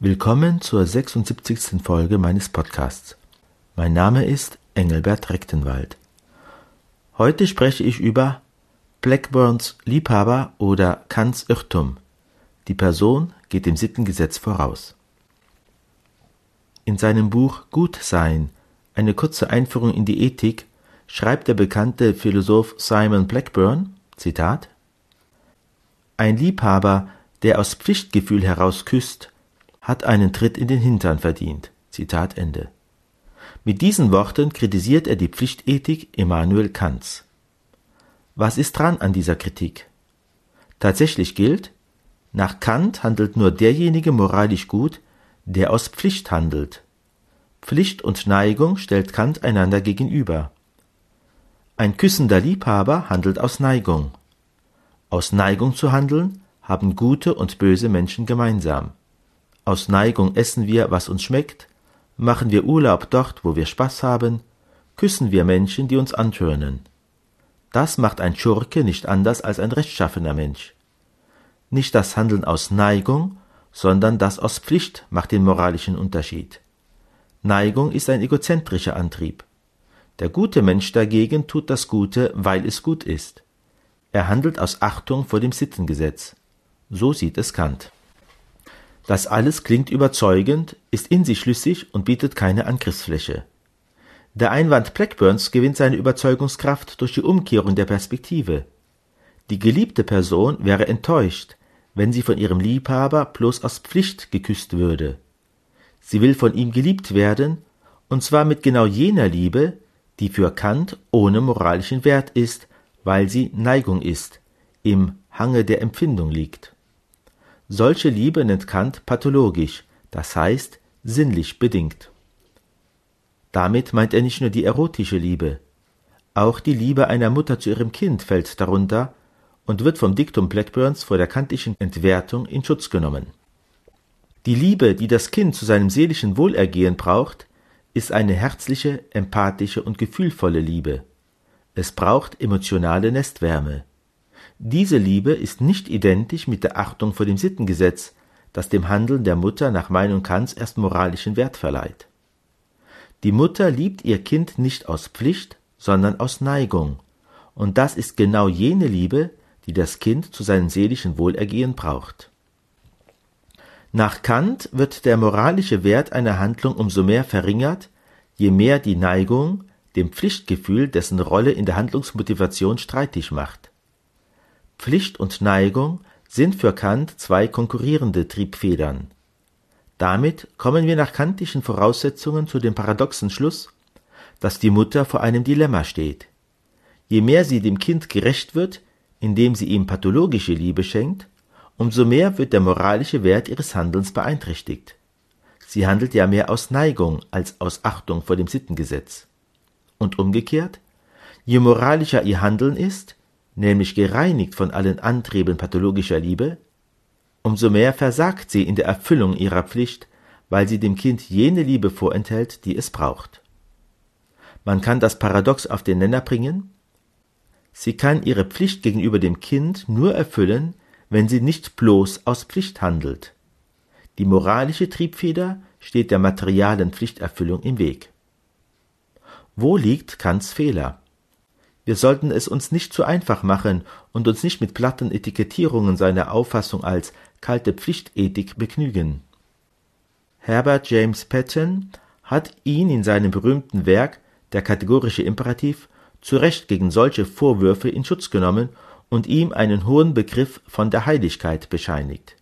Willkommen zur 76. Folge meines Podcasts. Mein Name ist Engelbert Rechtenwald. Heute spreche ich über Blackburns Liebhaber oder Kants Irrtum. Die Person geht dem Sittengesetz voraus. In seinem Buch Gut sein, eine kurze Einführung in die Ethik, schreibt der bekannte Philosoph Simon Blackburn, Zitat, Ein Liebhaber, der aus Pflichtgefühl heraus küsst, hat einen Tritt in den Hintern verdient. Zitat Ende. Mit diesen Worten kritisiert er die Pflichtethik Immanuel Kants. Was ist dran an dieser Kritik? Tatsächlich gilt, nach Kant handelt nur derjenige moralisch gut, der aus Pflicht handelt. Pflicht und Neigung stellt Kant einander gegenüber. Ein küssender Liebhaber handelt aus Neigung. Aus Neigung zu handeln haben gute und böse Menschen gemeinsam. Aus Neigung essen wir, was uns schmeckt, machen wir Urlaub dort, wo wir Spaß haben, küssen wir Menschen, die uns antörnen. Das macht ein Schurke nicht anders als ein rechtschaffener Mensch. Nicht das Handeln aus Neigung, sondern das aus Pflicht macht den moralischen Unterschied. Neigung ist ein egozentrischer Antrieb. Der gute Mensch dagegen tut das Gute, weil es gut ist. Er handelt aus Achtung vor dem Sittengesetz. So sieht es Kant. Das alles klingt überzeugend, ist in sich schlüssig und bietet keine Angriffsfläche. Der Einwand Blackburns gewinnt seine Überzeugungskraft durch die Umkehrung der Perspektive. Die geliebte Person wäre enttäuscht, wenn sie von ihrem Liebhaber bloß aus Pflicht geküsst würde. Sie will von ihm geliebt werden, und zwar mit genau jener Liebe, die für Kant ohne moralischen Wert ist, weil sie Neigung ist, im Hange der Empfindung liegt. Solche Liebe nennt Kant pathologisch, das heißt sinnlich bedingt. Damit meint er nicht nur die erotische Liebe, auch die Liebe einer Mutter zu ihrem Kind fällt darunter und wird vom Diktum Blackburns vor der kantischen Entwertung in Schutz genommen. Die Liebe, die das Kind zu seinem seelischen Wohlergehen braucht, ist eine herzliche, empathische und gefühlvolle Liebe. Es braucht emotionale Nestwärme. Diese Liebe ist nicht identisch mit der Achtung vor dem Sittengesetz, das dem Handeln der Mutter nach Meinung Kants erst moralischen Wert verleiht. Die Mutter liebt ihr Kind nicht aus Pflicht, sondern aus Neigung, und das ist genau jene Liebe, die das Kind zu seinem seelischen Wohlergehen braucht. Nach Kant wird der moralische Wert einer Handlung umso mehr verringert, je mehr die Neigung dem Pflichtgefühl dessen Rolle in der Handlungsmotivation streitig macht. Pflicht und Neigung sind für Kant zwei konkurrierende Triebfedern. Damit kommen wir nach kantischen Voraussetzungen zu dem paradoxen Schluss, dass die Mutter vor einem Dilemma steht. Je mehr sie dem Kind gerecht wird, indem sie ihm pathologische Liebe schenkt, umso mehr wird der moralische Wert ihres Handelns beeinträchtigt. Sie handelt ja mehr aus Neigung als aus Achtung vor dem Sittengesetz. Und umgekehrt, je moralischer ihr Handeln ist, nämlich gereinigt von allen Antrieben pathologischer Liebe, umso mehr versagt sie in der Erfüllung ihrer Pflicht, weil sie dem Kind jene Liebe vorenthält, die es braucht. Man kann das Paradox auf den Nenner bringen, sie kann ihre Pflicht gegenüber dem Kind nur erfüllen, wenn sie nicht bloß aus Pflicht handelt. Die moralische Triebfeder steht der materialen Pflichterfüllung im Weg. Wo liegt Kants Fehler? Wir sollten es uns nicht zu einfach machen und uns nicht mit platten Etikettierungen seiner Auffassung als kalte Pflichtethik begnügen. Herbert James Patton hat ihn in seinem berühmten Werk Der kategorische Imperativ zu Recht gegen solche Vorwürfe in Schutz genommen und ihm einen hohen Begriff von der Heiligkeit bescheinigt.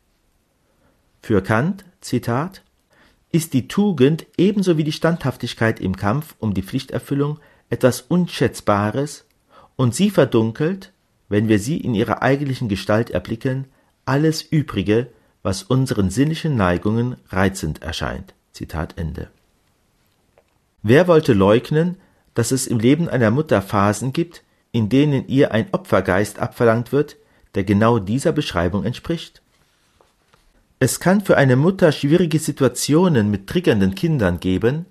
Für Kant, Zitat, ist die Tugend ebenso wie die Standhaftigkeit im Kampf um die Pflichterfüllung etwas Unschätzbares und sie verdunkelt, wenn wir sie in ihrer eigentlichen Gestalt erblicken, alles Übrige, was unseren sinnlichen Neigungen reizend erscheint. Zitat Ende. Wer wollte leugnen, dass es im Leben einer Mutter Phasen gibt, in denen ihr ein Opfergeist abverlangt wird, der genau dieser Beschreibung entspricht? Es kann für eine Mutter schwierige Situationen mit triggernden Kindern geben,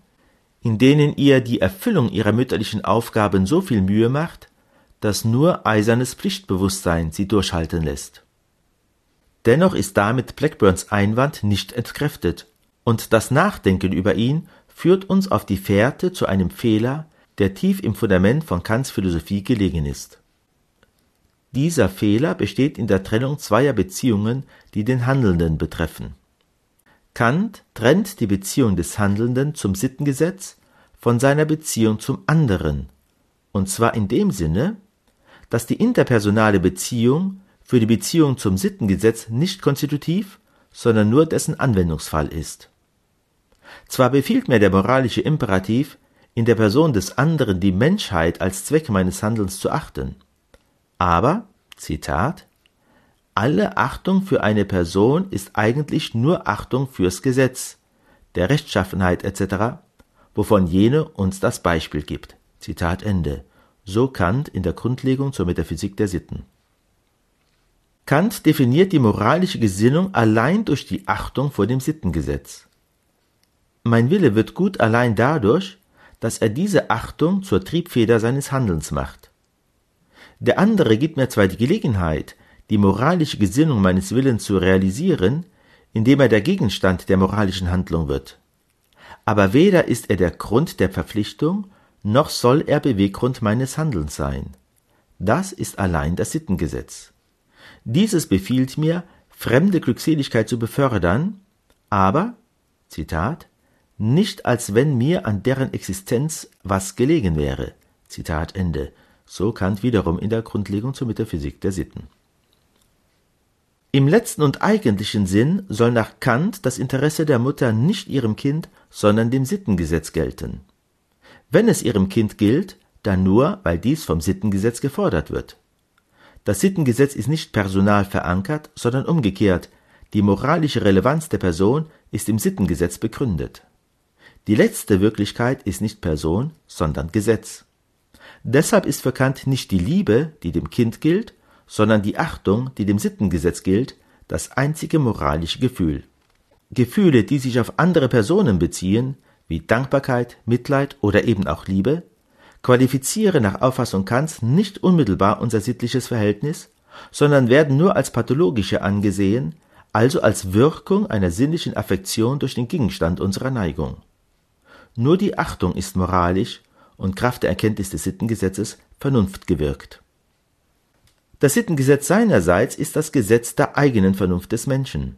in denen ihr die Erfüllung ihrer mütterlichen Aufgaben so viel Mühe macht, dass nur eisernes Pflichtbewusstsein sie durchhalten lässt. Dennoch ist damit Blackburns Einwand nicht entkräftet Und das Nachdenken über ihn führt uns auf die Fährte zu einem Fehler, der tief im Fundament von Kants Philosophie gelegen ist. Dieser Fehler besteht in der Trennung zweier Beziehungen, die den Handelnden betreffen. Kant trennt die Beziehung des Handelnden zum Sittengesetz von seiner Beziehung zum anderen, und zwar in dem Sinne, dass die interpersonale Beziehung für die Beziehung zum Sittengesetz nicht konstitutiv, sondern nur dessen Anwendungsfall ist. Zwar befiehlt mir der moralische Imperativ, in der Person des anderen die Menschheit als Zweck meines Handelns zu achten, aber, Zitat, alle Achtung für eine Person ist eigentlich nur Achtung fürs Gesetz, der Rechtschaffenheit etc., wovon jene uns das Beispiel gibt. Zitat Ende. So Kant in der Grundlegung zur Metaphysik der Sitten. Kant definiert die moralische Gesinnung allein durch die Achtung vor dem Sittengesetz. Mein Wille wird gut allein dadurch, dass er diese Achtung zur Triebfeder seines Handelns macht. Der andere gibt mir zwar die Gelegenheit, die moralische Gesinnung meines Willens zu realisieren, indem er der Gegenstand der moralischen Handlung wird. Aber weder ist er der Grund der Verpflichtung, noch soll er Beweggrund meines Handelns sein. Das ist allein das Sittengesetz. Dieses befiehlt mir, fremde Glückseligkeit zu befördern, aber, Zitat, nicht als wenn mir an deren Existenz was gelegen wäre. Zitat Ende. So Kant wiederum in der Grundlegung zur Metaphysik der Sitten. Im letzten und eigentlichen Sinn soll nach Kant das Interesse der Mutter nicht ihrem Kind, sondern dem Sittengesetz gelten. Wenn es ihrem Kind gilt, dann nur, weil dies vom Sittengesetz gefordert wird. Das Sittengesetz ist nicht personal verankert, sondern umgekehrt, die moralische Relevanz der Person ist im Sittengesetz begründet. Die letzte Wirklichkeit ist nicht Person, sondern Gesetz. Deshalb ist für Kant nicht die Liebe, die dem Kind gilt, sondern die Achtung, die dem Sittengesetz gilt, das einzige moralische Gefühl. Gefühle, die sich auf andere Personen beziehen, wie Dankbarkeit, Mitleid oder eben auch Liebe, qualifizieren nach Auffassung Kants nicht unmittelbar unser sittliches Verhältnis, sondern werden nur als pathologische angesehen, also als Wirkung einer sinnlichen Affektion durch den Gegenstand unserer Neigung. Nur die Achtung ist moralisch und Kraft der Erkenntnis des Sittengesetzes Vernunft gewirkt. Das Sittengesetz seinerseits ist das Gesetz der eigenen Vernunft des Menschen.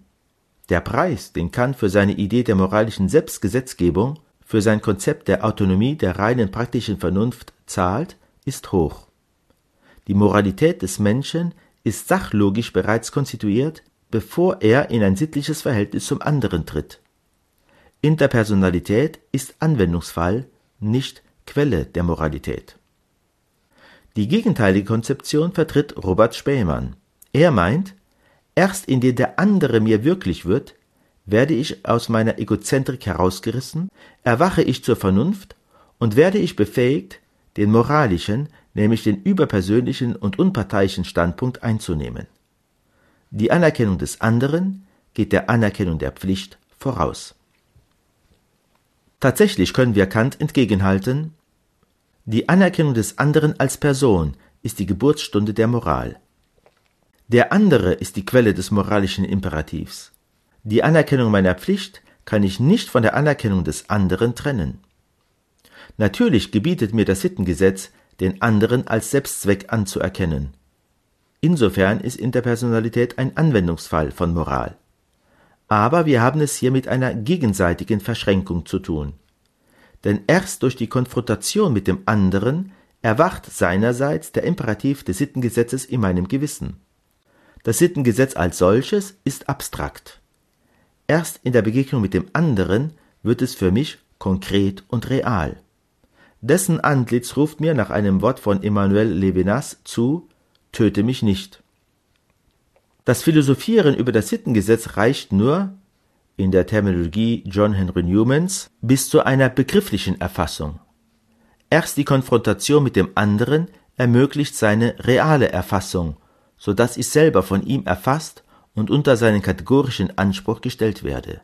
Der Preis, den Kant für seine Idee der moralischen Selbstgesetzgebung, für sein Konzept der Autonomie der reinen praktischen Vernunft zahlt, ist hoch. Die Moralität des Menschen ist sachlogisch bereits konstituiert, bevor er in ein sittliches Verhältnis zum anderen tritt. Interpersonalität ist Anwendungsfall, nicht Quelle der Moralität. Die gegenteilige Konzeption vertritt Robert Spähmann. Er meint, erst indem der andere mir wirklich wird, werde ich aus meiner Egozentrik herausgerissen, erwache ich zur Vernunft und werde ich befähigt, den moralischen, nämlich den überpersönlichen und unparteiischen Standpunkt einzunehmen. Die Anerkennung des anderen geht der Anerkennung der Pflicht voraus. Tatsächlich können wir Kant entgegenhalten, die Anerkennung des anderen als Person ist die Geburtsstunde der Moral. Der andere ist die Quelle des moralischen Imperativs. Die Anerkennung meiner Pflicht kann ich nicht von der Anerkennung des anderen trennen. Natürlich gebietet mir das Sittengesetz, den anderen als Selbstzweck anzuerkennen. Insofern ist Interpersonalität ein Anwendungsfall von Moral. Aber wir haben es hier mit einer gegenseitigen Verschränkung zu tun. Denn erst durch die Konfrontation mit dem anderen erwacht seinerseits der Imperativ des Sittengesetzes in meinem Gewissen. Das Sittengesetz als solches ist abstrakt. Erst in der Begegnung mit dem anderen wird es für mich konkret und real. Dessen Antlitz ruft mir nach einem Wort von Emmanuel Levinas zu Töte mich nicht. Das Philosophieren über das Sittengesetz reicht nur, in der Terminologie John Henry Newmans, bis zu einer begrifflichen Erfassung. Erst die Konfrontation mit dem anderen ermöglicht seine reale Erfassung, so dass ich selber von ihm erfasst und unter seinen kategorischen Anspruch gestellt werde.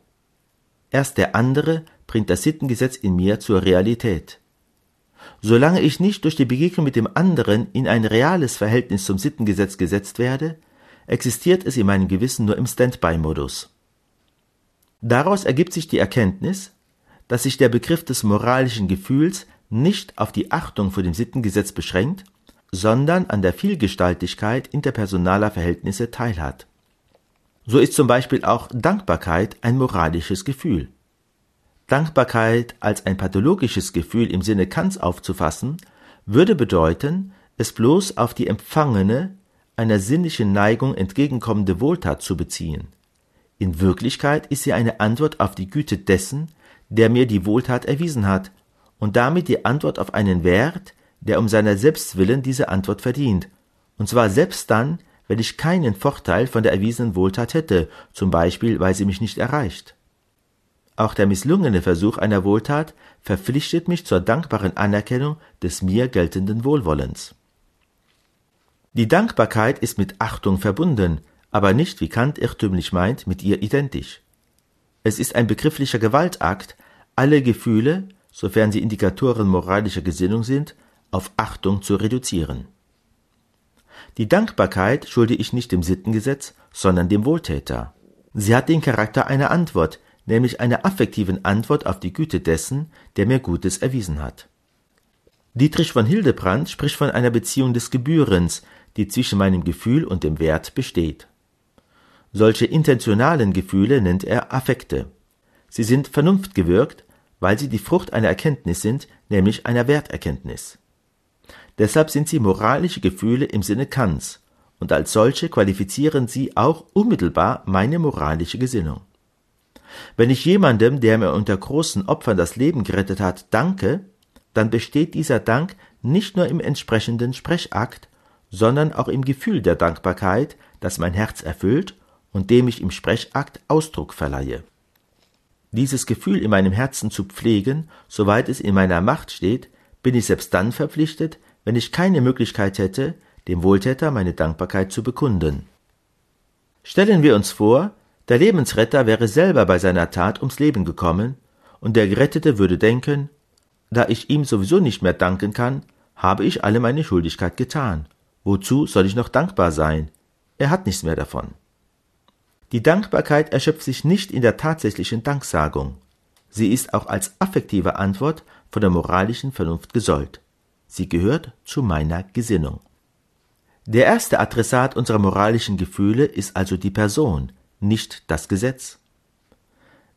Erst der andere bringt das Sittengesetz in mir zur Realität. Solange ich nicht durch die Begegnung mit dem anderen in ein reales Verhältnis zum Sittengesetz gesetzt werde, existiert es in meinem Gewissen nur im Standby-Modus. Daraus ergibt sich die Erkenntnis, dass sich der Begriff des moralischen Gefühls nicht auf die Achtung vor dem Sittengesetz beschränkt, sondern an der Vielgestaltigkeit interpersonaler Verhältnisse teilhat. So ist zum Beispiel auch Dankbarkeit ein moralisches Gefühl. Dankbarkeit als ein pathologisches Gefühl im Sinne Kants aufzufassen, würde bedeuten, es bloß auf die empfangene, einer sinnlichen Neigung entgegenkommende Wohltat zu beziehen. In Wirklichkeit ist sie eine Antwort auf die Güte dessen, der mir die Wohltat erwiesen hat, und damit die Antwort auf einen Wert, der um seiner selbst willen diese Antwort verdient, und zwar selbst dann, wenn ich keinen Vorteil von der erwiesenen Wohltat hätte, zum Beispiel weil sie mich nicht erreicht. Auch der misslungene Versuch einer Wohltat verpflichtet mich zur dankbaren Anerkennung des mir geltenden Wohlwollens. Die Dankbarkeit ist mit Achtung verbunden, aber nicht, wie Kant irrtümlich meint, mit ihr identisch. Es ist ein begrifflicher Gewaltakt, alle Gefühle, sofern sie Indikatoren moralischer Gesinnung sind, auf Achtung zu reduzieren. Die Dankbarkeit schulde ich nicht dem Sittengesetz, sondern dem Wohltäter. Sie hat den Charakter einer Antwort, nämlich einer affektiven Antwort auf die Güte dessen, der mir Gutes erwiesen hat. Dietrich von Hildebrand spricht von einer Beziehung des Gebührens, die zwischen meinem Gefühl und dem Wert besteht. Solche intentionalen Gefühle nennt er Affekte. Sie sind vernunftgewirkt, weil sie die Frucht einer Erkenntnis sind, nämlich einer Werterkenntnis. Deshalb sind sie moralische Gefühle im Sinne Kants, und als solche qualifizieren sie auch unmittelbar meine moralische Gesinnung. Wenn ich jemandem, der mir unter großen Opfern das Leben gerettet hat, danke, dann besteht dieser Dank nicht nur im entsprechenden Sprechakt, sondern auch im Gefühl der Dankbarkeit, das mein Herz erfüllt und dem ich im Sprechakt Ausdruck verleihe. Dieses Gefühl in meinem Herzen zu pflegen, soweit es in meiner Macht steht, bin ich selbst dann verpflichtet, wenn ich keine Möglichkeit hätte, dem Wohltäter meine Dankbarkeit zu bekunden. Stellen wir uns vor, der Lebensretter wäre selber bei seiner Tat ums Leben gekommen, und der Gerettete würde denken, da ich ihm sowieso nicht mehr danken kann, habe ich alle meine Schuldigkeit getan. Wozu soll ich noch dankbar sein? Er hat nichts mehr davon. Die Dankbarkeit erschöpft sich nicht in der tatsächlichen Danksagung. Sie ist auch als affektive Antwort von der moralischen Vernunft gesollt. Sie gehört zu meiner Gesinnung. Der erste Adressat unserer moralischen Gefühle ist also die Person, nicht das Gesetz.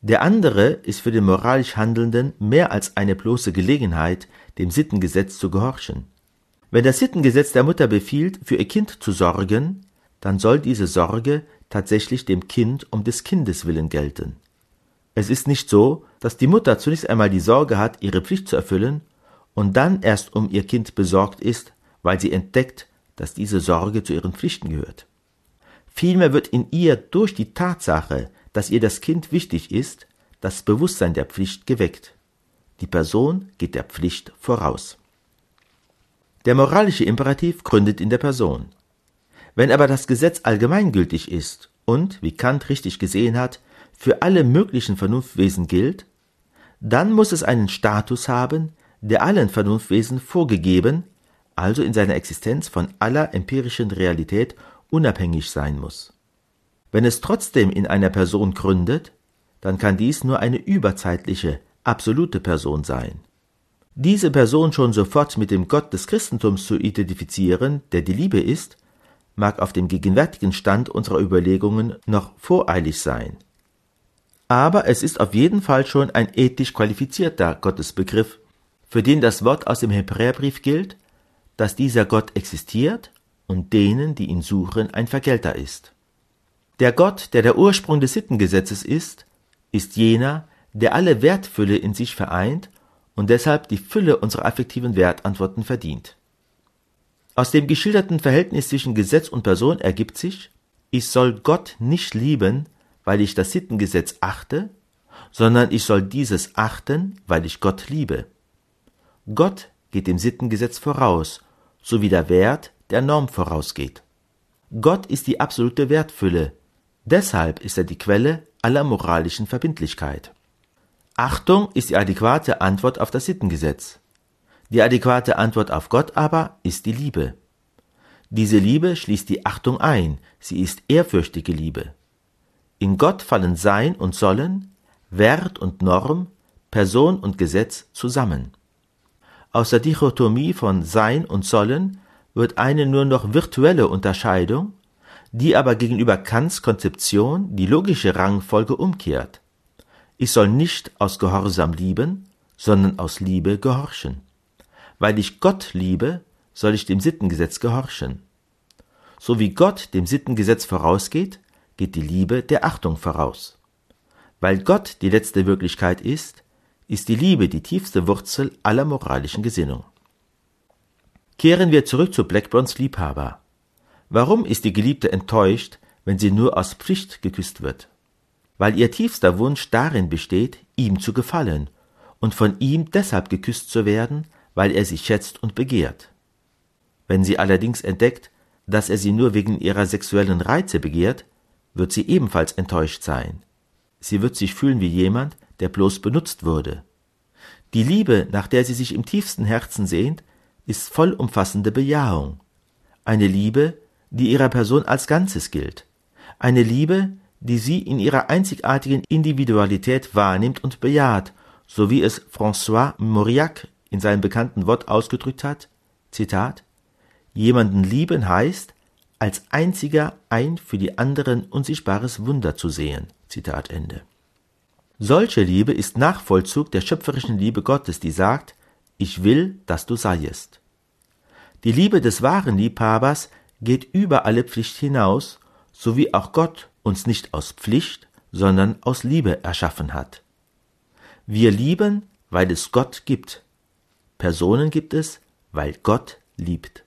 Der andere ist für den moralisch Handelnden mehr als eine bloße Gelegenheit, dem Sittengesetz zu gehorchen. Wenn das Sittengesetz der Mutter befiehlt, für ihr Kind zu sorgen, dann soll diese Sorge tatsächlich dem Kind um des Kindes willen gelten. Es ist nicht so, dass die Mutter zunächst einmal die Sorge hat, ihre Pflicht zu erfüllen und dann erst um ihr Kind besorgt ist, weil sie entdeckt, dass diese Sorge zu ihren Pflichten gehört. Vielmehr wird in ihr durch die Tatsache, dass ihr das Kind wichtig ist, das Bewusstsein der Pflicht geweckt. Die Person geht der Pflicht voraus. Der moralische Imperativ gründet in der Person. Wenn aber das Gesetz allgemeingültig ist und, wie Kant richtig gesehen hat, für alle möglichen Vernunftwesen gilt, dann muss es einen Status haben, der allen Vernunftwesen vorgegeben, also in seiner Existenz von aller empirischen Realität unabhängig sein muss. Wenn es trotzdem in einer Person gründet, dann kann dies nur eine überzeitliche, absolute Person sein. Diese Person schon sofort mit dem Gott des Christentums zu identifizieren, der die Liebe ist, mag auf dem gegenwärtigen Stand unserer Überlegungen noch voreilig sein. Aber es ist auf jeden Fall schon ein ethisch qualifizierter Gottesbegriff, für den das Wort aus dem Hebräerbrief gilt, dass dieser Gott existiert und denen, die ihn suchen, ein Vergelter ist. Der Gott, der der Ursprung des Sittengesetzes ist, ist jener, der alle Wertfülle in sich vereint und deshalb die Fülle unserer affektiven Wertantworten verdient. Aus dem geschilderten Verhältnis zwischen Gesetz und Person ergibt sich, ich soll Gott nicht lieben, weil ich das Sittengesetz achte, sondern ich soll dieses achten, weil ich Gott liebe. Gott geht dem Sittengesetz voraus, so wie der Wert der Norm vorausgeht. Gott ist die absolute Wertfülle, deshalb ist er die Quelle aller moralischen Verbindlichkeit. Achtung ist die adäquate Antwort auf das Sittengesetz. Die adäquate Antwort auf Gott aber ist die Liebe. Diese Liebe schließt die Achtung ein, sie ist ehrfürchtige Liebe. In Gott fallen Sein und Sollen, Wert und Norm, Person und Gesetz zusammen. Aus der Dichotomie von Sein und Sollen wird eine nur noch virtuelle Unterscheidung, die aber gegenüber Kants Konzeption die logische Rangfolge umkehrt. Ich soll nicht aus Gehorsam lieben, sondern aus Liebe gehorchen. Weil ich Gott liebe, soll ich dem Sittengesetz gehorchen. So wie Gott dem Sittengesetz vorausgeht, geht die Liebe der Achtung voraus. Weil Gott die letzte Wirklichkeit ist, ist die Liebe die tiefste Wurzel aller moralischen Gesinnung. Kehren wir zurück zu Blackburns Liebhaber. Warum ist die Geliebte enttäuscht, wenn sie nur aus Pflicht geküsst wird? Weil ihr tiefster Wunsch darin besteht, ihm zu gefallen und von ihm deshalb geküsst zu werden, weil er sie schätzt und begehrt. Wenn sie allerdings entdeckt, dass er sie nur wegen ihrer sexuellen Reize begehrt, wird sie ebenfalls enttäuscht sein. Sie wird sich fühlen wie jemand, der bloß benutzt wurde. Die Liebe, nach der sie sich im tiefsten Herzen sehnt, ist vollumfassende Bejahung. Eine Liebe, die ihrer Person als Ganzes gilt. Eine Liebe, die sie in ihrer einzigartigen Individualität wahrnimmt und bejaht, so wie es François Mauriac in seinem bekannten Wort ausgedrückt hat, Zitat, Jemanden lieben heißt, als einziger ein für die anderen unsichtbares Wunder zu sehen. Zitat Ende. Solche Liebe ist Nachvollzug der schöpferischen Liebe Gottes, die sagt, ich will, dass du seiest. Die Liebe des wahren Liebhabers geht über alle Pflicht hinaus, so wie auch Gott uns nicht aus Pflicht, sondern aus Liebe erschaffen hat. Wir lieben, weil es Gott gibt. Personen gibt es, weil Gott liebt.